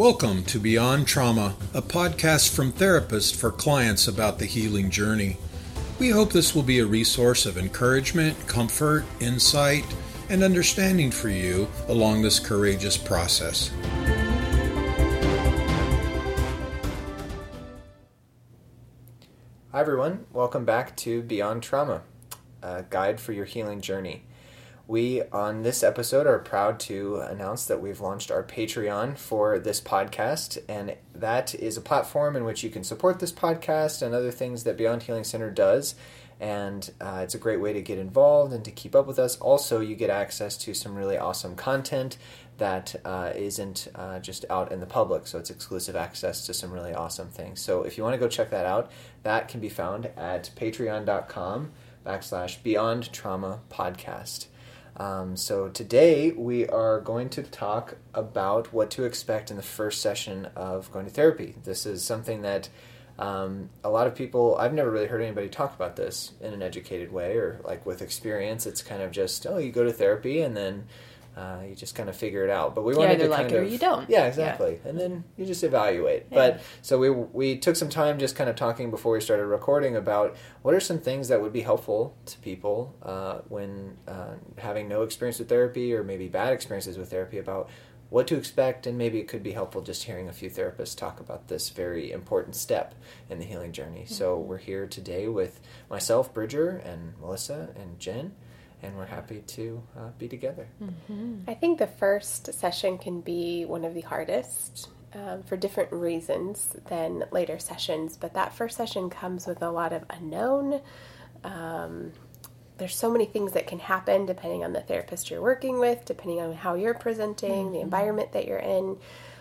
Welcome to Beyond Trauma, a podcast from therapists for clients about the healing journey. We hope this will be a resource of encouragement, comfort, insight, and understanding for you along this courageous process. Hi, everyone. Welcome back to Beyond Trauma, a guide for your healing journey. We, on this episode, are proud to announce that we've launched our Patreon for this podcast, and that is a platform in which you can support this podcast and other things that Beyond Healing Center does. And uh, it's a great way to get involved and to keep up with us. Also, you get access to some really awesome content that uh, not uh, just out in the public, so it's exclusive access to some really awesome things. So if you want to go check that out, that can be found at patreon.com backslash beyond trauma podcast. Um, so today we are going to talk about what to expect in the first session of going to therapy. This is something that um, a lot of people I've never really heard anybody talk about this in an educated way or like with experience. It's kind of just oh you go to therapy and then uh, you just kind of figure it out. But we wanted to like kind of you don't. Yeah, exactly. Yeah. And then you just evaluate. Yeah. But so we we took some time just kind of talking before we started recording about what are some things that would be helpful to people uh, when uh, having no experience with therapy or maybe bad experiences with therapy about what to expect and maybe it could be helpful just hearing a few therapists talk about this very important step in the healing journey. Mm-hmm. So we're here today with myself, Bridger, and Melissa and Jen and we're happy to uh, be together. Mm-hmm. I think the first session can be one of the hardest um, for different reasons than later sessions, but that first session comes with a lot of unknown. Um, there's so many things that can happen depending on the therapist you're working with, depending on how you're presenting, mm-hmm. the environment that you're in.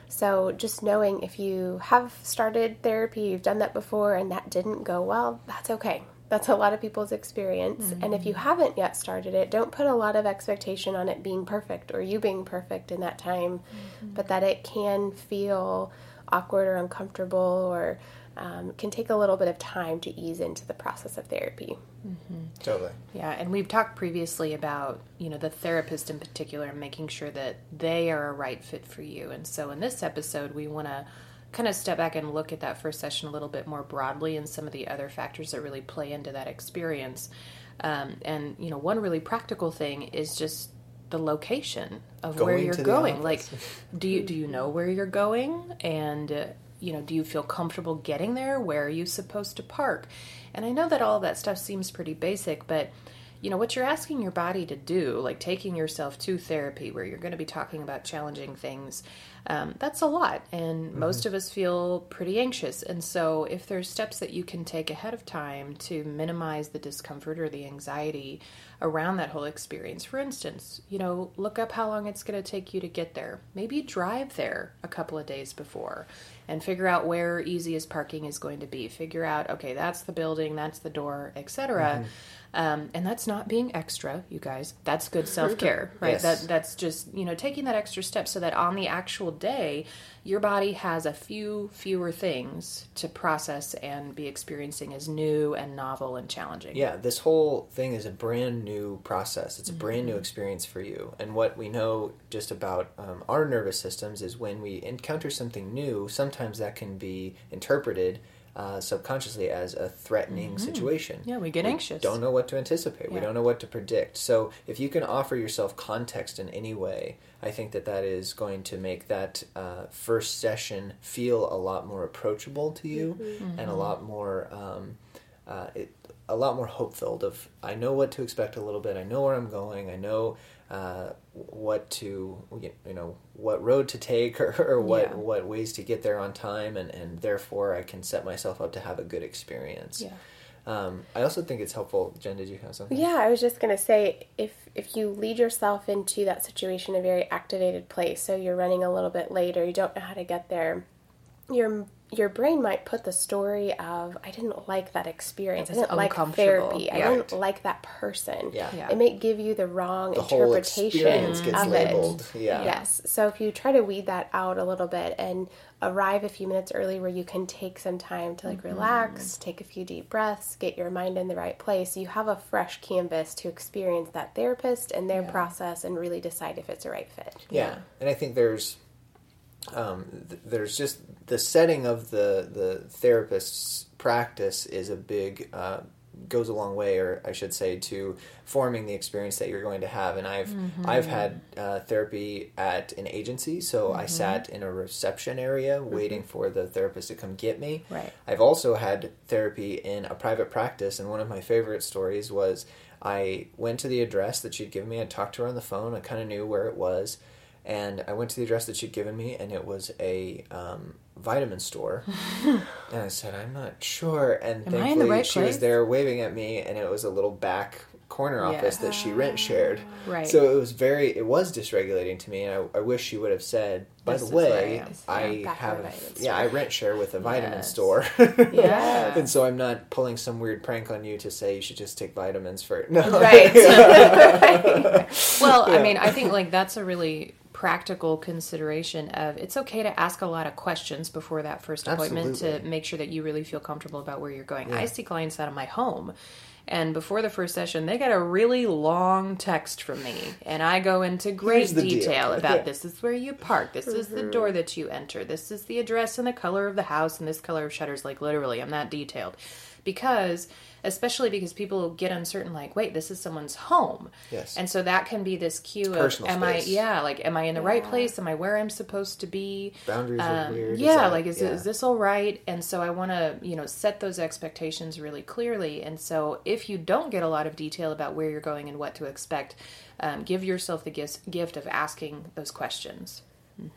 So, just knowing if you have started therapy, you've done that before, and that didn't go well, that's okay. That's a lot of people's experience. Mm-hmm. And if you mm-hmm. haven't yet started it, don't put a lot of expectation on it being perfect or you being perfect in that time, mm-hmm. but that it can feel awkward or uncomfortable or um, can take a little bit of time to ease into the process of therapy. Mm-hmm. Totally. Yeah, and we've talked previously about you know the therapist in particular making sure that they are a right fit for you. And so in this episode, we want to kind of step back and look at that first session a little bit more broadly and some of the other factors that really play into that experience. Um, and you know, one really practical thing is just the location of going where you're going. Like, do you do you know where you're going? And uh, you know, do you feel comfortable getting there? Where are you supposed to park? And I know that all that stuff seems pretty basic, but you know what you're asking your body to do like taking yourself to therapy where you're going to be talking about challenging things um, that's a lot. And mm-hmm. most of us feel pretty anxious. And so if there's steps that you can take ahead of time to minimize the discomfort or the anxiety around that whole experience for instance you know look up how long it's going to take you to get there. Maybe drive there a couple of days before and figure out where easiest parking is going to be figure out okay that's the building that's the door etc mm-hmm um, and that's not being extra, you guys. That's good self care, right? Yes. That that's just you know taking that extra step so that on the actual day, your body has a few fewer things to process and be experiencing as new and novel and challenging. Yeah, this whole thing is a brand new process. It's a mm-hmm. brand new experience for you. And what we know just about um, our nervous systems is when we encounter something new, sometimes that can be interpreted uh, subconsciously as a threatening mm-hmm. situation. Yeah, we get we anxious. Don't know what to anticipate. Yeah. We don't know what to predict. So if you can offer yourself context in any way, I think that that is going to make that uh, first session feel a lot more approachable to you mm-hmm. and a lot more. Um, uh, it, a lot more hope filled of I know what to expect a little bit. I know where I'm going. I know uh, what to you know what road to take or, or what yeah. what ways to get there on time and and therefore I can set myself up to have a good experience. Yeah. Um, I also think it's helpful. Jen, did you have something? Yeah, I was just gonna say if if you lead yourself into that situation a very activated place, so you're running a little bit late or you don't know how to get there, you're your brain might put the story of I didn't like that experience. I didn't like therapy. Yeah. I didn't like that person. Yeah. yeah. It may give you the wrong the interpretation of labeled. it. Yeah. Yes. So if you try to weed that out a little bit and arrive a few minutes early where you can take some time to like mm-hmm. relax, take a few deep breaths, get your mind in the right place, you have a fresh canvas to experience that therapist and their yeah. process and really decide if it's a right fit. Yeah. yeah. And I think there's um, th- there's just the setting of the the therapist's practice is a big uh, goes a long way, or I should say, to forming the experience that you're going to have. And I've I've had uh, therapy at an agency, so I sat in a reception area waiting for the therapist to come get me. Right. I've also had therapy in a private practice, and one of my favorite stories was I went to the address that she'd given me. I talked to her on the phone. I kind of knew where it was, and I went to the address that she'd given me, and it was a um, vitamin store. and I said, "I'm not sure." And Am I in the thankfully, right she was there waving at me, and it was a little back corner Yeah. office that she rent shared. Right. So it was very, it was dysregulating to me, and I, I wish she would have said, "By This the way. I, Yeah, have, a yeah, I rent share with a vitamin Yes. store." Yeah. and so I'm not pulling some weird prank on you to say you should just take vitamins for no. Right. Well, I mean, I think like that's a really practical consideration of it's okay to ask a lot of questions before that first appointment to make sure that you really feel comfortable about where you're going. Yeah. I see clients out of my home and before the first session they get a really long text from me and I go into great detail about this is where you park, this is the door that you enter, this is the address and the color of the house and this color of shutters like literally I'm that detailed. Because especially because people get uncertain like wait this is someone's home Yes. and so that can be this cue of personal am space. i yeah like am i in the right place am i where i'm supposed to be Boundaries are Um, weird. Is yeah that- like is, yeah. is this all right and so i want to you know set those expectations really clearly and so if you don't get a lot of detail about where you're going and what to expect um, give yourself the gift, gift of asking those questions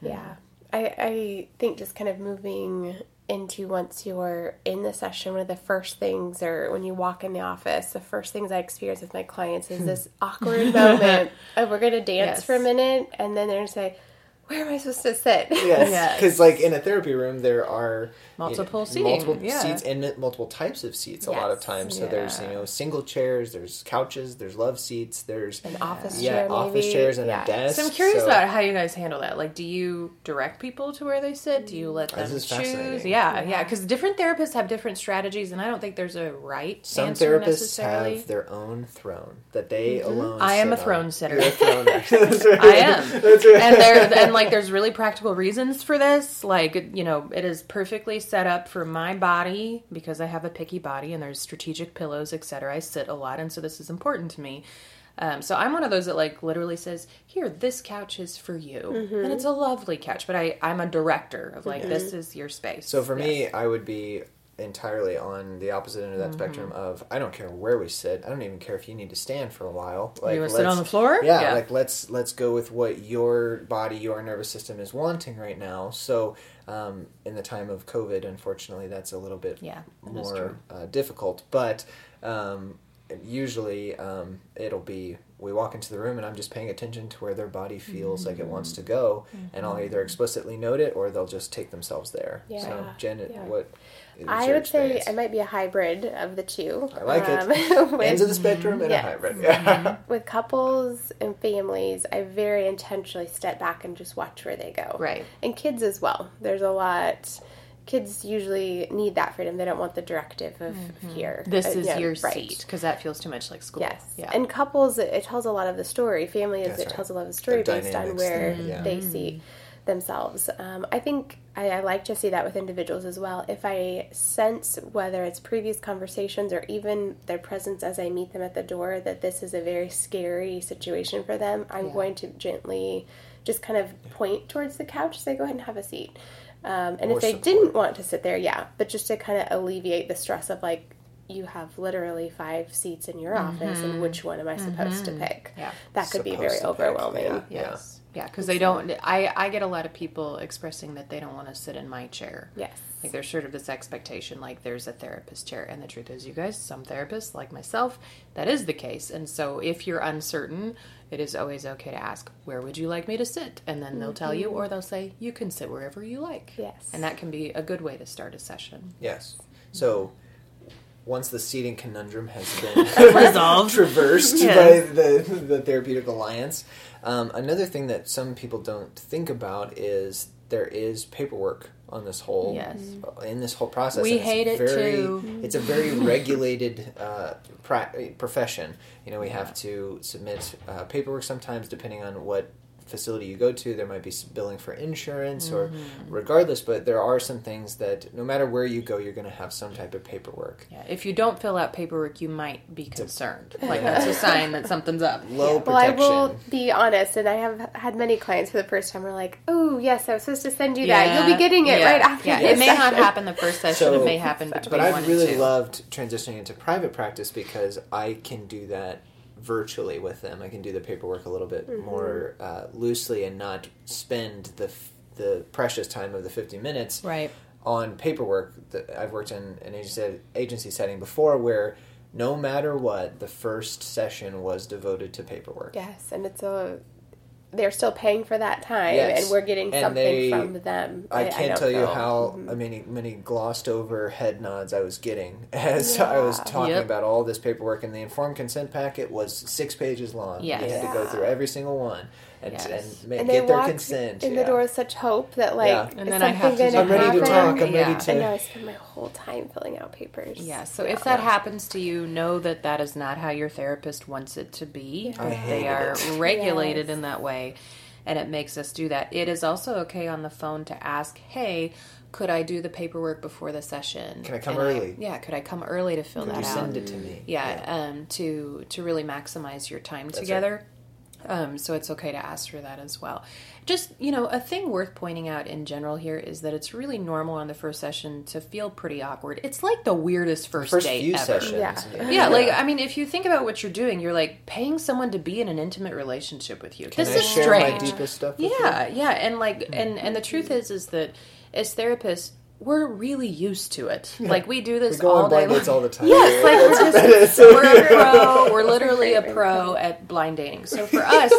Yeah. I, I think just kind of moving into once you're in the session, one of the first things, or when you walk in the office, the first things I experience with my clients is hmm. this awkward moment of we're going to dance Yes. for a minute, and then they're going to say, Where am I supposed to sit? Yes, Yes. because like in a therapy room, there are Multiple you know, seating, multiple yeah. seats, and multiple types of seats. A lot of times, so there's you know single chairs, there's couches, there's love seats, there's An office chair. yeah chair, office chairs and Yeah. a desk. so i'm curious so- about how you guys handle that like do you direct people to where they sit do you let This them is choose yeah yeah because different therapists have different strategies and i don't think there's a right Some answer therapists necessarily have their own throne that they mm-hmm. alone. I am sit a on. throne sitter. You're a throne I am. That's right. and there and like there's really practical reasons for this. Like you know it is perfectly set up for my body because i have a picky body and there's strategic pillows etc i sit a lot and so this is important to me. Um, so i'm one of those that like literally says here this couch is for you. And it's a lovely couch but i i'm a director of like this is your space. So for me, I would be entirely on the opposite end of that Mm-hmm. spectrum of I don't care where we sit. I don't even care if you need to stand for a while. Like wanna sit on the floor? Yeah, Yeah. like let's let's go with what your body, your nervous system is wanting right now. So um, in the time of COVID, unfortunately, that's a little bit Yeah, more uh, difficult. But um, usually um, it'll be we walk into the room and I'm just paying attention to where their body feels like it wants to go, and I'll either explicitly note it or they'll just take themselves there. Yeah. So Yeah. Jen, Yeah. what? Is I your would say experience? I might be a hybrid of the two. I like it. Um, with- Ends of the spectrum and Yes. a hybrid. Yeah. with couples and families, I very intentionally step back and just watch where they go. Right. And kids as well. There's a lot. Kids usually need that freedom. They don't want the directive of here. Mm-hmm. this Uh, is yeah, your right. seat because that feels too much like school Yes. yeah And couples, it, it tells a lot of the story. Families, That's it right. tells a lot of the story The based on where there, yeah. they see themselves. Um, I think I, I like to see that with individuals as well. If I sense whether it's previous conversations or even their presence as I meet them at the door that this is a very scary situation for them, I'm Yeah. going to gently just kind of point towards the couch, say, go ahead and have a seat. Um, and More if they support. didn't want to sit there, yeah, but just to kind of alleviate the stress of like, you have literally five seats in your office, and which one am I supposed to pick? Mm-hmm. Yeah. That could be very overwhelming. yeah. Yes. Yeah, because they don't. I I get a lot of people expressing that they don't want to sit in my chair. Yes. Like there's sort of this expectation, like there's a therapist chair, and the truth is, you guys, some therapists like myself, that is the case. And so, if you're uncertain, it is always okay to ask, "Where would you like me to sit?" And then they'll tell you, or mm-hmm. they'll say, "You can sit wherever you like." Yes. And that can be a good way to start a session. Yes. So once the seating conundrum has been Resolved. traversed Yes. by the, the therapeutic alliance, um, another thing that some people don't think about is there is paperwork on this whole Yes. in this whole process. We and it's hate it very, too. It's a very regulated uh, pra- profession. You know, we have to submit uh, paperwork sometimes, depending on what facility you go to, there might be s- billing for insurance or Mm-hmm. regardless, but there are some things that no matter where you go, you're going to have some type of paperwork. Yeah, if you don't fill out paperwork, you might be concerned. Like that's a sign that something's up. Low protection. Well, I will be honest, and I have had many clients for the first time are like, "Oh, yes, I was supposed to send you that. You'll be getting it yeah, right after." Yeah, this it may not happen the first session. So- it may happen between but I've really two. loved transitioning into private practice because I can do that virtually with them. I can do the paperwork a little bit Mm-hmm. more uh, loosely and not spend the f- the precious time of the 50 minutes Right. on paperwork. That I've worked in an agency, agency setting before where no matter what, the first session was devoted to paperwork. Yes, and it's a. They're still paying for that time, Yes. and we're getting And something they- from them. I know can't tell you Phil. how mm-hmm. many many glossed over head nods I was getting as I was talking Yep. about all this paperwork. And the informed consent packet was six pages long. Yes. You had to go through every single one and, Yes. and, ma- And they get their walk consent. in yeah. the door with such hope that like Yeah. And is then I have to- gonna I'm ready to happen? talk. I'm Yeah. ready And to. now I spend my whole time filling out papers. Yeah, so if that happens to you, know that that is not how your therapist wants it to be. I They are it. regulated Yes. in that way, and it makes us do that. It is also okay on the phone to ask, "Hey, could I do the paperwork before the session? Can I come And early? yeah, could I come early to fill Could that you out? send it to me? Yeah, um, to to really maximize your time right. together. Um, so it's okay to ask for that as well. Just you know, a thing worth pointing out in general here is that it's really normal on the first session to feel pretty awkward. It's like the weirdest first, First date few ever. sessions. Yeah. Yeah, like I mean, if you think about what you're doing, you're like paying someone to be in an intimate relationship with you. Can this I is share strange. my deepest stuff with yeah, yeah, and like, and and the truth is, is that as therapists, we're really used to it. Like we do this We all day blind long. dates all the time. Yes, like we're just we're a pro. We're literally a great way to pro at blind dating. So for us,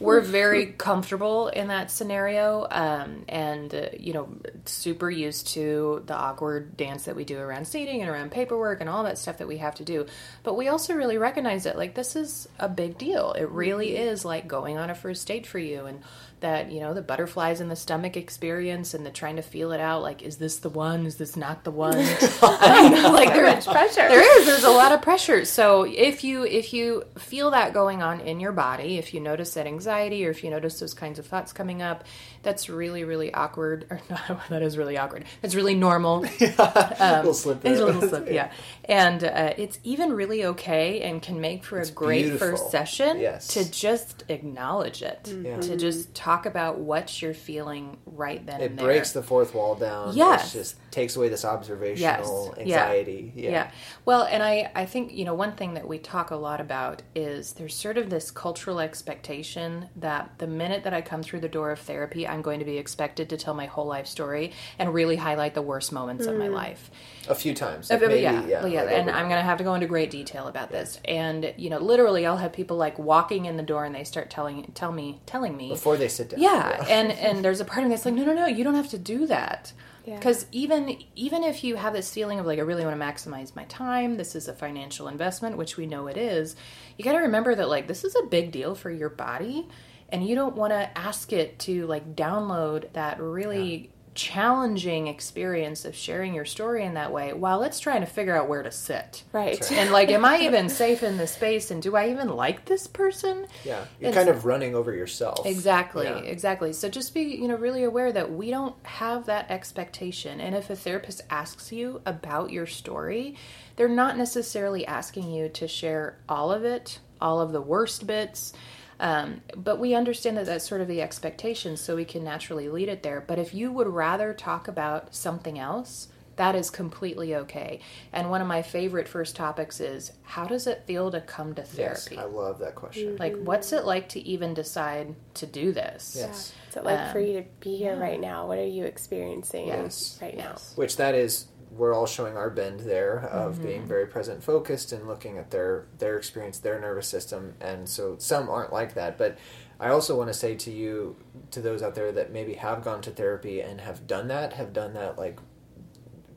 we're very comfortable in that scenario, um, and uh, you know, super used to the awkward dance that we do around seating and around paperwork and all that stuff that we have to do. But we also really recognize that like this is a big deal. It really is like going on a first date for you, and that you know the butterflies in the stomach experience and the trying to feel it out. Like, is this the one? Is this not the one? I like there is pressure. there is there's a lot of pressure so if you if you feel that going on in your body if you notice that anxiety or if you notice those kinds of thoughts coming up that's really really awkward or not that is really awkward that's really normal a um, little slip it's a little slip yeah and uh, it's even really okay and can make for a great beautiful. first session Yes. to just acknowledge it Yeah. to mm-hmm. just talk about what you're feeling right then It and there breaks the fourth wall down. Yes. It just takes away this observational Yes. Yeah. anxiety. Yeah. Well, and I, I think, you know, one thing that we talk a lot about is there's sort of this cultural expectation that the minute that I come through the door of therapy, I'm going to be expected to tell my whole life story and really highlight the worst moments of my life. A few times. Uh, Like maybe, yeah, yeah. yeah, like and over- I'm going to have to go into great detail about this. And you know, literally, I'll have people like walking in the door and they start telling tell me telling me before they sit down. yeah, and and there's a part of me that's like, no, no, no, you don't have to do that. Yeah. Because even even if you have this feeling of like, I really want to maximize my time, this is a financial investment, which we know it is. You got to remember that like this is a big deal for your body, and you don't want to ask it to like download that really challenging experience of sharing your story in that way while it's trying to figure out where to sit. Right. And like, am I even safe in this space? And do I even like this person? Yeah. You're It's- kind of running over yourself. Exactly, Yeah. exactly. So just be, you know, really aware that we don't have that expectation. And if a therapist asks you about your story, they're not necessarily asking you to share all of it, all of the worst bits. Um, but we understand that that's sort of the expectation, so we can naturally lead it there. But if you would rather talk about something else, that is completely okay. And one of my favorite first topics is how does it feel to come to Yes. therapy? I love that question. Like, what's it like to even decide to do this? Yes. What's it like for Um, you to be here right now? What are you experiencing Yes. right now? Which that is we're all showing our bend there of Mm-hmm. being very present focused and looking at their their experience, their nervous system, and so some aren't like that. But I also want to say to you, to those out there that maybe have gone to therapy and have done that, have done that like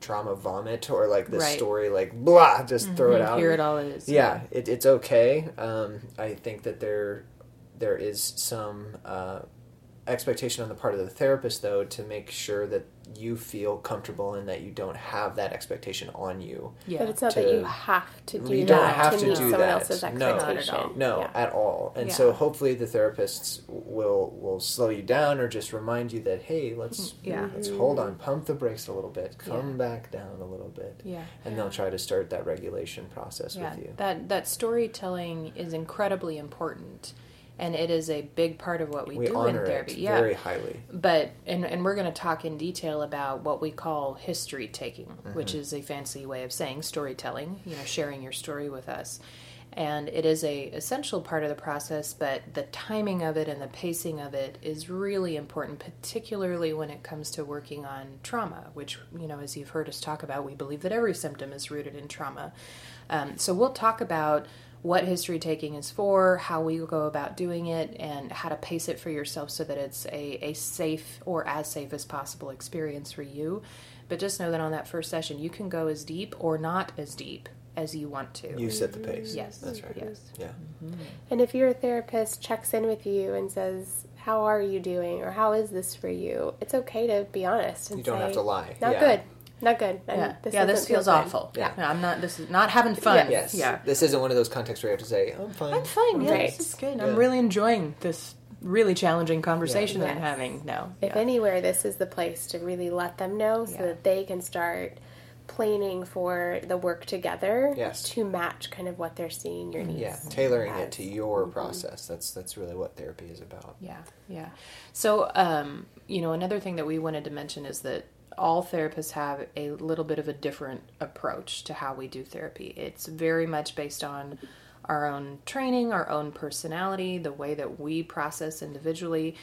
trauma vomit or like this Right. story like blah, just throw it out. Here it all is. yeah, it, it's okay. Um, I think that there there is some uh, expectation on the part of the therapist though to make sure that you feel comfortable and that you don't have that expectation on you. Yeah. But it's not to- that you have to do You that don't have to, to meet do someone that. else's No. expectation. Not at all. No, Yeah. at all. And Yeah. so hopefully the therapists will will slow you down or just remind you that hey, let's Yeah. let's hold on, pump the brakes a little bit, come Yeah. back down a little bit. Yeah. And they'll try to start that regulation process yeah, with you. that that storytelling is incredibly important, and it is a big part of what we, we do in honor therapy. it yeah, very highly. but and and we're going to talk in detail about what we call history taking, Mm-hmm. which is a fancy way of saying storytelling. You know, sharing your story with us. And it is a essential part of the process, but the timing of it and the pacing of it is really important, particularly when it comes to working on trauma. Which you know, as you've heard us talk about, we believe that every symptom is rooted in trauma. Um, so we'll talk about what history taking is for, how we go about doing it, and how to pace it for yourself so that it's a, a safe or as safe as possible experience for you. But just know that on that first session, you can go as deep or not as deep as you want to. You set the pace. Yes. That's right. Yes. Yeah. Mm-hmm. And if your therapist checks in with you and says, "How are you doing?" or "How is this for you?" It's okay to be honest and You don't say, have to lie. Not Yeah. good. Not good. I'm- Yeah, This yeah, this doesn't feel feels good." awful. Yeah. Yeah. I'm not. This is not having fun. Yes. Yeah, This isn't one of those contexts where you have to say, I'm fine. I'm fine. Yeah, Right. this is good. Yeah. I'm really enjoying this really challenging conversation that I'm having. now. If yeah. anywhere, this is the place to really let them know so Yeah. that they can start planning for the work together Yes. to match kind of what they're seeing your needs. Yeah, tailoring it to your process. That's that's really what therapy is about. Yeah, yeah. So, um, you know, another thing that we wanted to mention is that all therapists have a little bit of a different approach to how we do therapy. It's very much based on our own training, our own personality, the way that we process individually.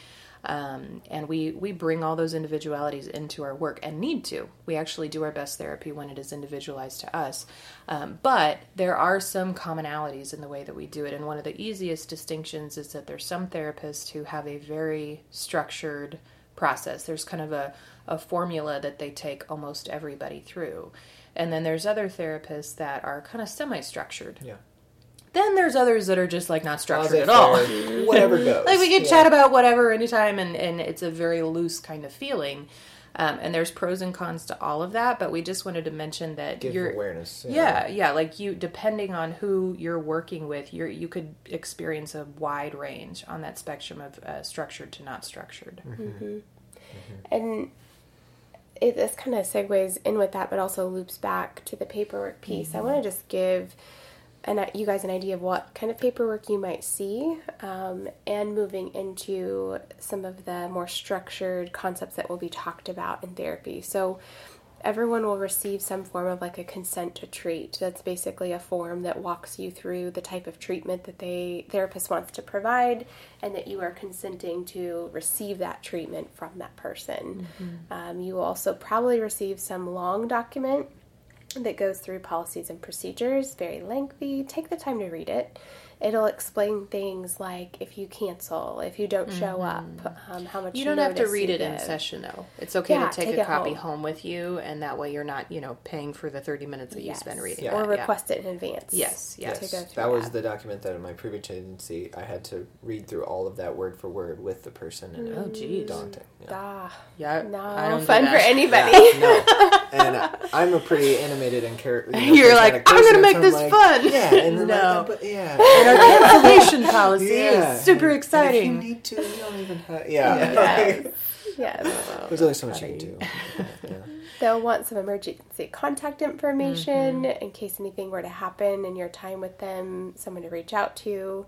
Um, and we, we bring all those individualities into our work and need to. We actually do our best therapy when it is individualized to us. Um, but there are some commonalities in the way that we do it. And one of the easiest distinctions is that there's some therapists who have a very structured process. There's kind of a, a formula that they take almost everybody through. And then there's other therapists that are kind of semi structured. Yeah. Then there's others that are just like not structured at all. Whatever goes. like we can Yeah. chat about whatever anytime and, and it's a very loose kind of feeling um, and there's pros and cons to all of that but we just wanted to mention that Give you're awareness. yeah yeah like you depending on who you're working with you're you could experience a wide range on that spectrum of uh, structured to not structured And it, this kind of segues in with that, but also loops back to the paperwork piece. I want to just give an, you guys an idea of what kind of paperwork you might see, um, and moving into some of the more structured concepts that will be talked about in therapy. So, everyone will receive some form of like a consent to treat. That's basically a form that walks you through the type of treatment that they therapist wants to provide and that you are consenting to receive that treatment from that person. Um, you will also probably receive some long document that goes through policies and procedures, very lengthy. Take the time to read it. It'll explain things like if you cancel, if you don't show up, um, how much Mm-hmm. you don't have to read you it in session though it's okay Yeah, to take, take a copy home. home. with you and that way you're not you know paying for the 30 minutes that you spend reading Yeah. or it. Yeah. request it in advance. yes yes Yes, that was that. the document that in my previous agency I had to read through all of that word for word with the person, and it Oh, was geez. daunting. Yeah. Ah, yeah no I don't do fun for anybody. Yeah, no. And I'm a pretty animated and character. You know, You're like, I'm gonna make so this like, fun. Yeah, and No. like, but yeah. and our cancellation policy Yeah. is super And exciting if you need to, you don't even have. Yeah. yeah. yes. There's only so much you can do. Yeah. They'll want some emergency contact information Mm-hmm. in case anything were to happen in your time with them, someone to reach out to.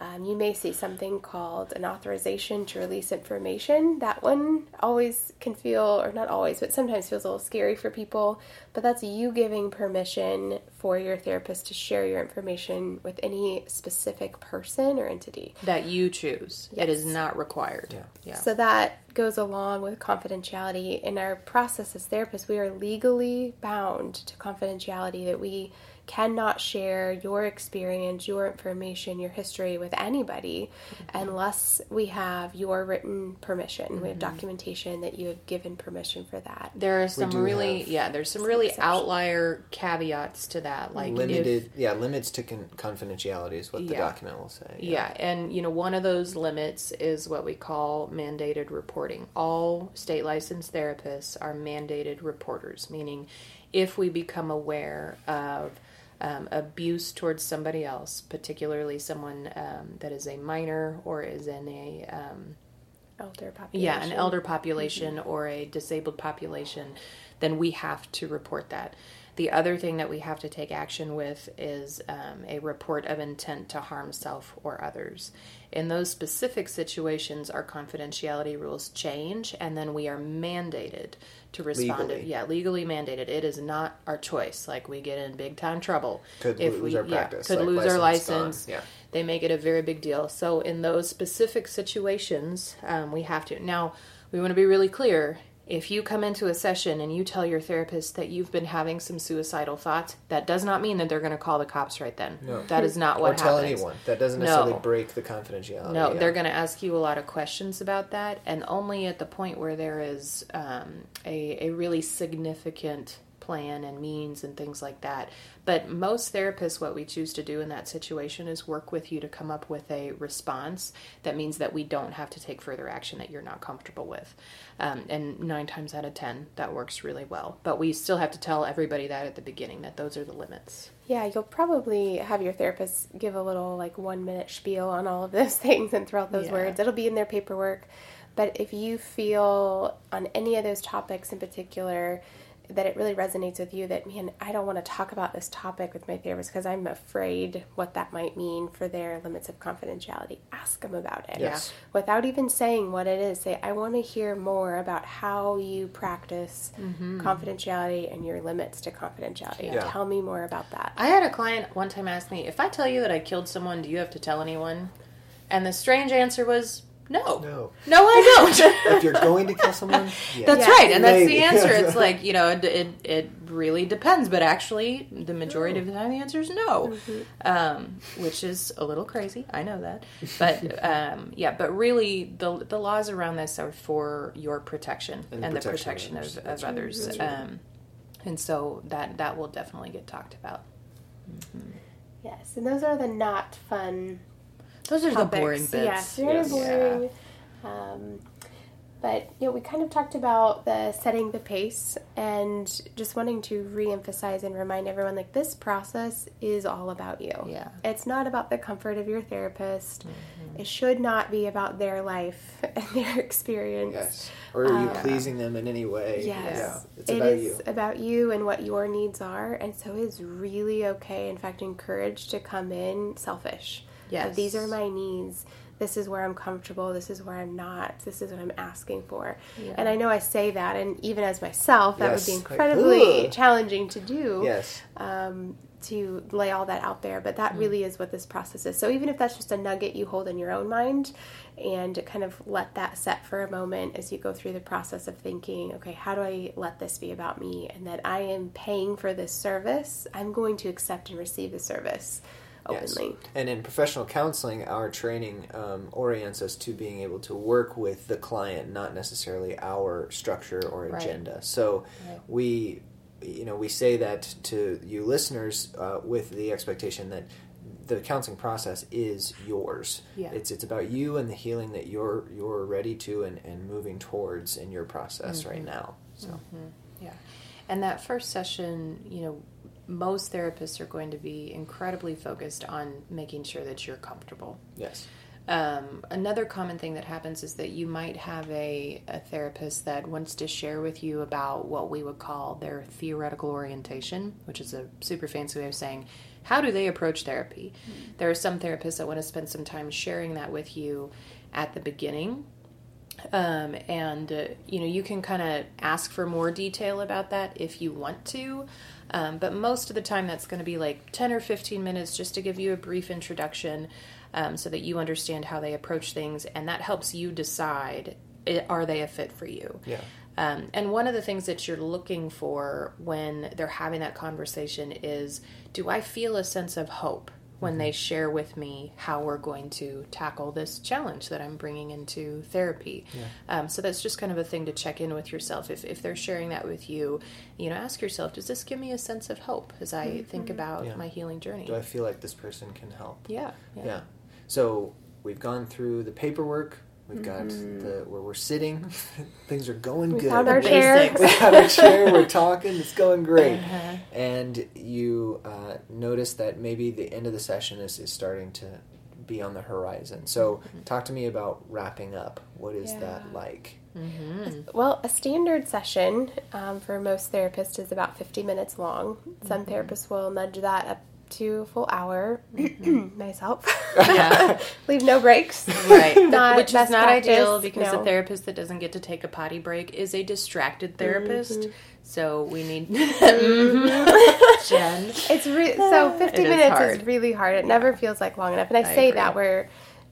Um, you may see something called an authorization to release information. That one always can feel, or not always, but sometimes feels a little scary for people. But that's you giving permission for your therapist to share your information with any specific person or entity. that you choose it is not required Yeah. yeah So that goes along with confidentiality. In our process as therapists, we are legally bound to confidentiality that we cannot share your experience, your information, your history with anybody mm-hmm. unless we have your written permission. We have mm-hmm. documentation that you have given permission for that. There are some really yeah, there's some really exceptions. outlier caveats to that. Like limited if, yeah limits to con- confidentiality is what the Yeah. document will say Yeah, and you know, one of those limits is what we call mandated reporting. All state licensed therapists are mandated reporters, meaning if we become aware of um, abuse towards somebody else, particularly someone um, that is a minor or is in a um, Elder population. yeah, an elder population or a disabled population, then we have to report that. The other thing that we have to take action with is um, a report of intent to harm self or others. In those specific situations, our confidentiality rules change, and then we are mandated to respond. Legally. yeah, legally mandated. It is not our choice. Like we get in big time trouble Could lose our practice, could like lose our license gone. Yeah. They make it a very big deal. So in those specific situations, um, we have to. Now, we want to be really clear. If you come into a session and you tell your therapist that you've been having some suicidal thoughts, that does not mean that they're going to call the cops right then. No. That is not what or what tell happens. anyone that doesn't necessarily No. break the confidentiality No, yeah. they're going to ask you a lot of questions about that, and only at the point where there is um, a, a really significant plan and means and things like that. But most therapists, what we choose to do in that situation is work with you to come up with a response that means that we don't have to take further action that you're not comfortable with. Um, and nine times out of ten, that works really well. But we still have to tell everybody that at the beginning that those are the limits. Yeah, you'll probably have your therapist give a little like one minute spiel on all of those things and throw out those Yeah. words. It'll be in their paperwork. But if you feel on any of those topics in particular that it really resonates with you, that man, I don't want to talk about this topic with my therapist because I'm afraid what that might mean for their limits of confidentiality, ask them about it. Yes. Without even saying what it is, say, I want to hear more about how you practice mm-hmm. confidentiality and your limits to confidentiality. Yeah. Tell me more about that. I had a client one time ask me, if I tell you that I killed someone, do you have to tell anyone? And the strange answer was, no. No. No, I don't. if you're going to kill someone yeah. That's Yeah. right, and that's the answer. It's like you know, it, it it really depends, but actually, the majority of the time, the answer is no, um, which is a little crazy. I know that, but um, yeah, but really, the the laws around this are for your protection And and, the the protection protection of of, others. of That's others, right. um, and so that that will definitely get talked about. Yes, and those are the not fun Those are topics. the boring bits. Yes, very Yes. boring. Um, but you know, we kind of talked about the setting the pace and just wanting to re-emphasize and remind everyone like this process is all about you. Yeah. It's not about the comfort of your therapist. Mm-hmm. It should not be about their life and their experience. yes or are you Uh, pleasing them in any way Yes. yeah it's It about is you about you and what your needs are, and so it is really okay. In fact, encouraged to come in selfish. Yes. Of, These are my needs. This is where I'm comfortable. This is where I'm not. This is what I'm asking for. Yeah. And I know I say that, and even as myself, that Yes. would be incredibly ugh. challenging to do. yes Um, to lay all that out there, but that really is what this process is. So even if that's just a nugget you hold in your own mind, and kind of let that set for a moment as you go through the process of thinking, okay, how do I let this be about me, and that I am paying for this service, I'm going to accept and receive the service Yes. And in professional counseling, our training um, orients us to being able to work with the client, not necessarily our structure or Right. agenda. So Right. we, you know, we say that to you listeners uh, with the expectation that the counseling process is yours. Yeah. It's it's about you and the healing that you're you're ready to and, and moving towards in your process right Mm-hmm. now. So Yeah. And that first session, you know, most therapists are going to be incredibly focused on making sure that you're comfortable. yes. Um, another common thing that happens is that you might have a, a therapist that wants to share with you about what we would call their theoretical orientation, which is a super fancy way of saying how do they approach therapy. There are some therapists that want to spend some time sharing that with you at the beginning um, and uh, you know you can kind of ask for more detail about that if you want to um, but most of the time that's going to be like 10 or 15 minutes just to give you a brief introduction um, so that you understand how they approach things and that helps you decide are they a fit for you? Yeah. Um, and one of the things that you're looking for when they're having that conversation is do I feel a sense of hope when mm-hmm. they share with me how we're going to tackle this challenge that I'm bringing into therapy? Um, so that's just kind of a thing to check in with yourself. If, if they're sharing that with you, you know, ask yourself, does this give me a sense of hope as I mm-hmm. think mm-hmm. about Yeah. my healing journey? Do I feel like this person can help? yeah, Yeah. So we've gone through the paperwork. We've got Mm-hmm. the where we're sitting. Things are going We good. found our chair. basics. we got our chair. We're talking. It's going great. Uh-huh. And you uh, notice that maybe the end of the session is, is starting to be on the horizon. So Mm-hmm. talk to me about wrapping up. What is Yeah. that like? Well, a standard session um, for most therapists is about 50 minutes long. Some Mm-hmm. therapists will nudge that up to full hour. nice help. Mm-hmm. Yeah. Leave no breaks. right Not which is best not ideal because no. a therapist that doesn't get to take a potty break is a distracted therapist Mm-hmm. so we need Mhm. jen It's re- so 50 It is minutes hard. is really hard. It never feels like long enough. And I, I say agree. that where,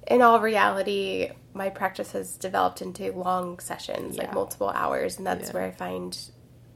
in all reality, my practice has developed into long sessions, like multiple hours, and that's Yeah. where I find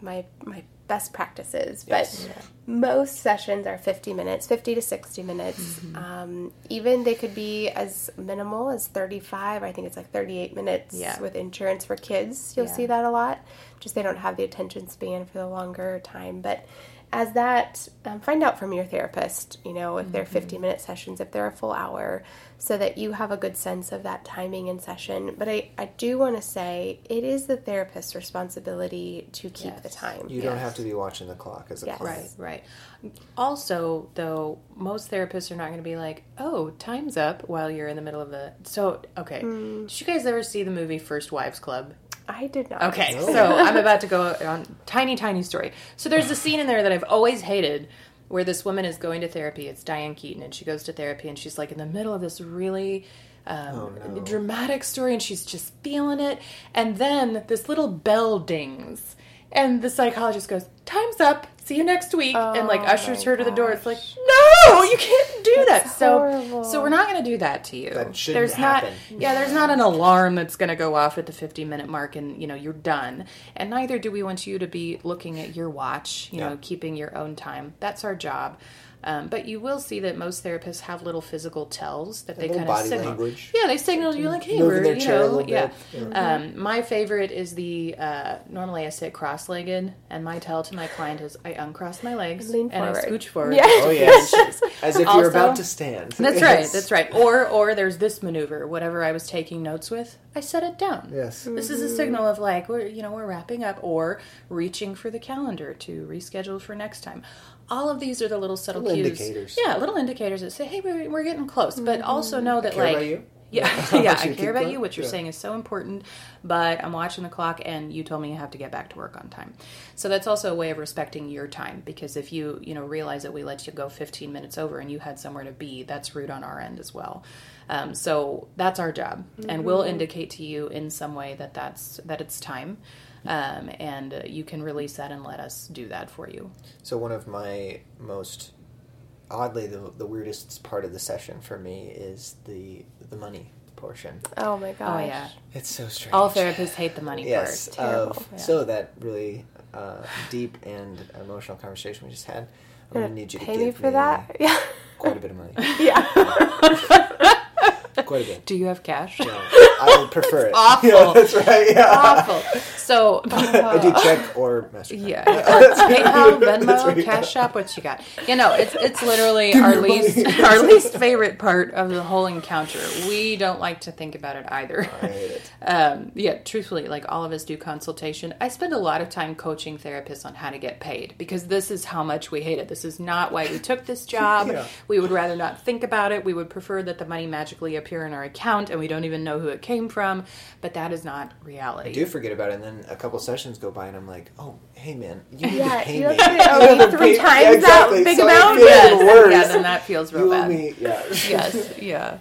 my my best practices. Yes. But most sessions are 50 minutes, 50 to 60 minutes. Mm-hmm. Um, even they could be as minimal as 35. I think it's like 38 minutes Yeah. with insurance for kids. You'll Yeah. see that a lot. Just they don't have the attention span for the longer time. But as that, um, find out from your therapist, you know, if they're 50 minute sessions, if they're a full hour, so that you have a good sense of that timing in session. But I, I do want to say it is the therapist's responsibility to keep the time. You don't have to be watching the clock as a Yes. client. right right also though most therapists are not going to be like oh time's up while you're in the middle of a so okay Mm. did you guys ever see the movie first wives club I did not. Okay, No. so I'm about to go on tiny, tiny story. So there's a scene in there that I've always hated where this woman is going to therapy. It's Diane Keaton, and she goes to therapy, and she's like in the middle of this really um, Oh, no. dramatic story, and she's just feeling it. And then this little bell dings, and the psychologist goes, "Time's up. See you next week," and like Oh, ushers my her to the door. It's like, gosh. No, you can't do that. That's So, horrible. so we're not going to do that to you. That shouldn't there's happen. not yeah, there's not an alarm that's going to go off at the 50 minute mark and, you know, you're done. And neither do we want you to be looking at your watch, you Yeah. know, keeping your own time. That's our job. Um, but you will see that most therapists have little physical tells that they kind of body signal. language. Yeah, they signal you like, hey, Moving we're their you chair a know, little yeah. bit. Um, my favorite is the uh, normally I sit cross-legged, and my tell to my client is I uncross my legs Lean and I scooch forward. Yeah. Oh yes, as if Also- you're about to stand. That's right. That's right. Or or there's this maneuver. Whatever I was taking notes with, I set it down. Yes. This is a mm-hmm. signal of like we're you know we're wrapping up or reaching for the calendar to reschedule for next time. All of these are the little subtle Little cues. indicators. Yeah, little indicators that say, hey, we're, we're getting close. But also mm-hmm. know that Care like about you? yeah, yeah, I care about going? you. What you're Yeah. saying is so important, but I'm watching the clock, and you told me you have to get back to work on time. So that's also a way of respecting your time because if you you know realize that we let you go 15 minutes over and you had somewhere to be, that's rude on our end as well. Um, so that's our job, and we'll indicate to you in some way that that's that it's time. Um, and uh, you can release that and let us do that for you. So one of my most oddly the, the weirdest part of the session for me is the the money portion. Oh my gosh. Oh yeah, It's so strange. all therapists hate the money yes. part. Terrible. of- Yeah. So that really uh, deep and emotional conversation we just had. I'm gonna Gonna need you to pay give me for that? Yeah. quite a bit of money. yeah. Quite a bit. Do you have cash? Yeah, I would prefer it. Awful. Yeah, that's right. Yeah. Awful. So I do check or Mastercard. Yeah, PayPal, Venmo, right. Cash App. What you got? You know, it's it's literally our least our least favorite part of the whole encounter. We don't like to think about it either. I hate it. Um, yeah, truthfully, like all of us do consultation. I spend a lot of time coaching therapists on how to get paid because this is how much we hate it. This is not why we took this job. Yeah. We would rather not think about it. We would prefer that the money magically appear in our account and we don't even know who it came from. But that is not reality. I do forget about it, and then a couple sessions go by, and I'm like, "Oh, hey man, you need Yeah, to pay you me." have to owe me three times that big So I amount? feel Yes. even. Yeah, then that feels real you bad. me, yeah. yes, yeah.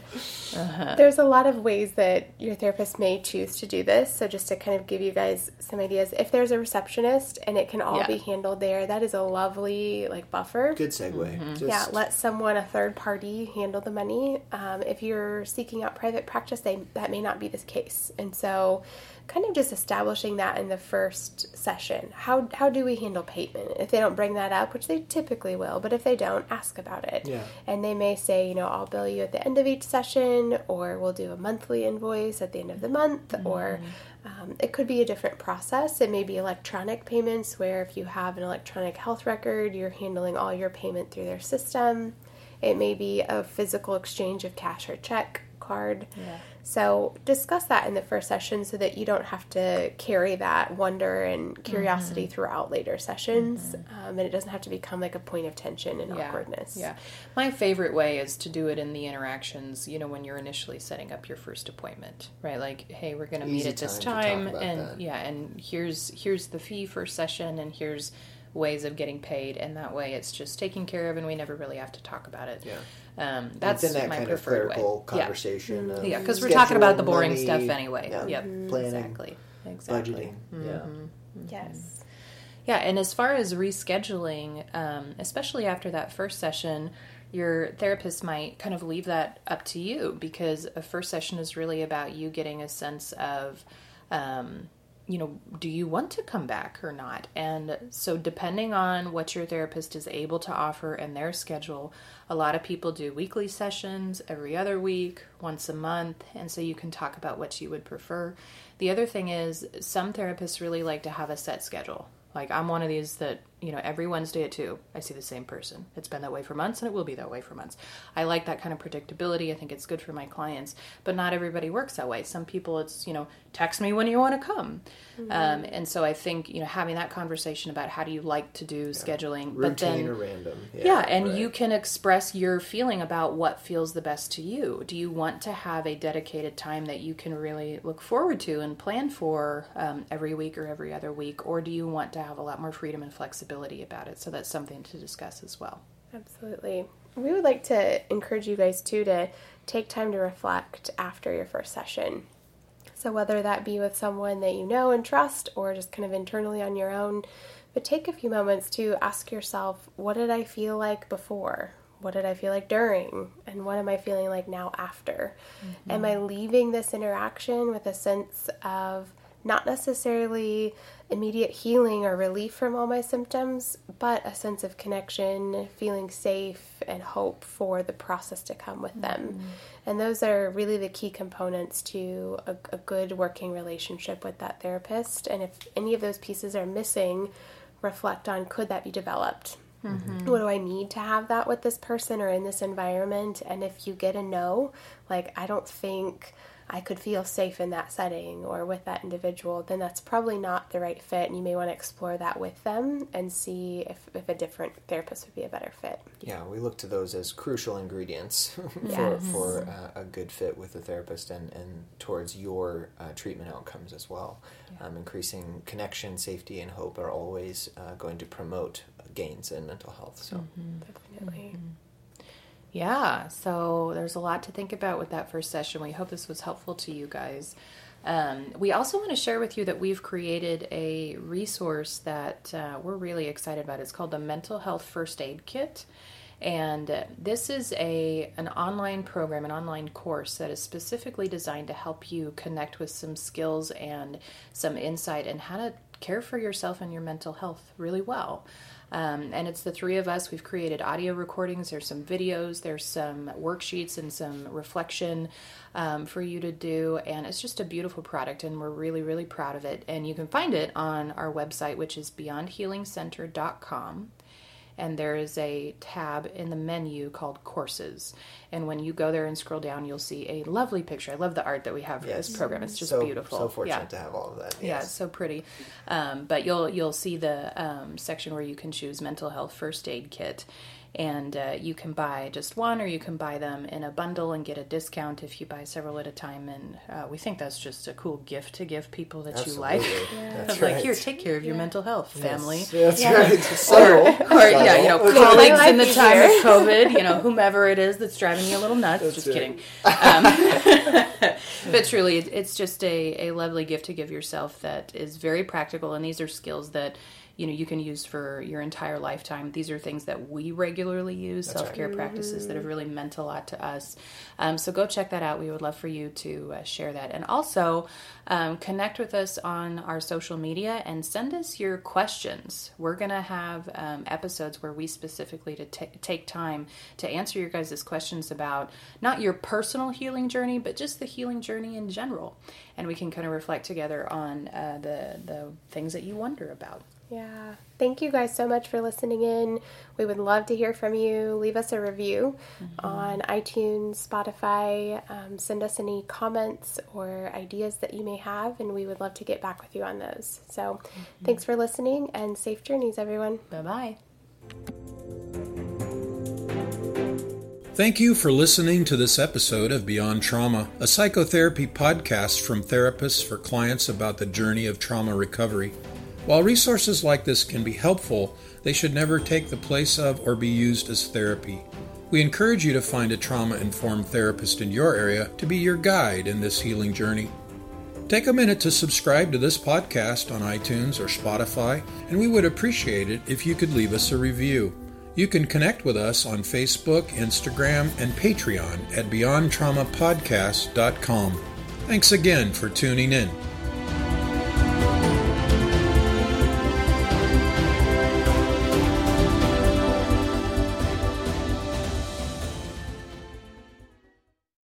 There's a lot of ways that your therapist may choose to do this. So, just to kind of give you guys some ideas, if there's a receptionist and it can all Yeah. be handled there, that is a lovely like buffer. Good segue. Mm-hmm. Just, Yeah, let someone, a third party, handle the money. Um, if you're seeking out private practice, they, that may not be the case. And so kind of just establishing that in the first session. How how do we handle payment? If they don't bring that up, which they typically will, but if they don't, ask about it. Yeah. And they may say, you know, I'll bill you at the end of each session, or we'll do a monthly invoice at the end of the month, or um, it could be a different process. It may be electronic payments, where if you have an electronic health record, you're handling all your payment through their system. It may be a physical exchange of cash or check card. Yeah. So discuss that in the first session so that you don't have to carry that wonder and curiosity throughout later sessions, um, and it doesn't have to become like a point of tension and awkwardness. Yeah. My favorite way is to do it in the interactions, you know, when you're initially setting up your first appointment, right? Like, hey, we're going to meet at this time time and that. yeah, and here's here's the fee for session and here's ways of getting paid and that way it's just taken care of and we never really have to talk about it. Yeah. Um, that's Within that my kind of preferred clerical way. Conversation. of Yeah, because we're talking about the boring money, stuff anyway. yeah, Yep. Planning, Exactly. Exactly. budgeting. Yeah. Yes. Yeah, and as far as rescheduling, um, especially after that first session, your therapist might kind of leave that up to you because a first session is really about you getting a sense of, um, you know, do you want to come back or not? And so, depending on what your therapist is able to offer and their schedule, a lot of people do weekly sessions every other week, once a month, and so you can talk about what you would prefer. The other thing is, some therapists really like to have a set schedule. Like I'm one of these that, you know, every Wednesday at 2, I see the same person. It's been that way for months and it will be that way for months. I like that kind of predictability. I think it's good for my clients, but not everybody works that way. Some people it's, you know, text me when you want to come. Um, and so I think, you know, having that conversation about how do you like to do scheduling, but Routine then or random. Yeah, yeah, and right. you can express your feeling about what feels the best to you. Do you want to have a dedicated time that you can really look forward to and plan for um, every week or every other week, or do you want to have a lot more freedom and flexibility about it? So that's something to discuss as well. Absolutely. We would like to encourage you guys too to take time to reflect after your first session. So, whether that be with someone that you know and trust or just kind of internally on your own, but take a few moments to ask yourself, what did I feel like before? What did I feel like during? And what am I feeling like now after? Am mm-hmm. I leaving this interaction with a sense of not necessarily immediate healing or relief from all my symptoms, but a sense of connection, feeling safe, and hope for the process to come with them. Mm-hmm. And those are really the key components to a, a good working relationship with that therapist. And if any of those pieces are missing, reflect on could that be developed? Mm-hmm. What do I need to have that with this person or in this environment? And if you get a no, like, I don't think I could feel safe in that setting or with that individual, then that's probably not the right fit. And you may want to explore that with them and see if, if a different therapist would be a better fit. Yeah, we look to those as crucial ingredients for, Yes. for uh, a good fit with the therapist and, and towards your uh, treatment outcomes as well. Um, increasing connection, safety, and hope are always uh, going to promote gains in mental health. So, Definitely. Yeah, so there's a lot to think about with that first session. We hope this was helpful to you guys. Um, we also want to share with you that we've created a resource that uh, we're really excited about. It's called the Mental Health First Aid Kit. And this is a an online program, an online course that is specifically designed to help you connect with some skills and some insight and how to care for yourself and your mental health really well. Um, and it's the three of us. We've created audio recordings. There's some videos. There's some worksheets and some reflection um, for you to do. And it's just a beautiful product, and we're really, really proud of it. And you can find it on our website, which is beyondhealingcenter.com and there is a tab in the menu called courses. And when you go there and scroll down, you'll see a lovely picture. I love the art that we have for this program. It's just so, beautiful. So fortunate yeah. to have all of that. Yeah, it's so pretty. Um, but you'll you'll see the um, section where you can choose mental health first aid kit, and uh, you can buy just one or you can buy them in a bundle and get a discount if you buy several at a time. And uh, we think that's just a cool gift to give people that you like. Absolutely. That's like right. here, take care of your mental health, family. Yes, That's right. Subtle. Or yeah, you know, colleagues in the time of. COVID, you know, whomever it is that's driving you a little nuts. just right. kidding. Um, but truly, it's just a, a lovely gift to give yourself that is very practical, and these are skills that you know you can use for your entire lifetime. These are things that we regularly use, self care practices that have really meant a lot to us. Um, so go check that out. We would love for you to uh, share that. And also um, connect with us on our social media and send us your questions. We're going to have um, episodes where we specifically to t- take time to answer your guys' questions about not your personal healing journey, but just the healing journey in general. And we can kind of reflect together on uh, the, the things that you wonder about. Yeah. Thank you guys so much for listening in. We would love to hear from you. Leave us a review mm-hmm. on iTunes, Spotify. Um, send us any comments or ideas that you may have, and we would love to get back with you on those. So mm-hmm. thanks for listening and safe journeys, everyone. Bye bye. Thank you for listening to this episode of Beyond Trauma, a psychotherapy podcast from therapists for clients about the journey of trauma recovery. While resources like this can be helpful, they should never take the place of or be used as therapy. We encourage you to find a trauma informed therapist in your area to be your guide in this healing journey. Take a minute to subscribe to this podcast on iTunes or Spotify, and we would appreciate it if you could leave us a review. You can connect with us on Facebook, Instagram, and Patreon at BeyondTraumaPodcast.com. Thanks again for tuning in.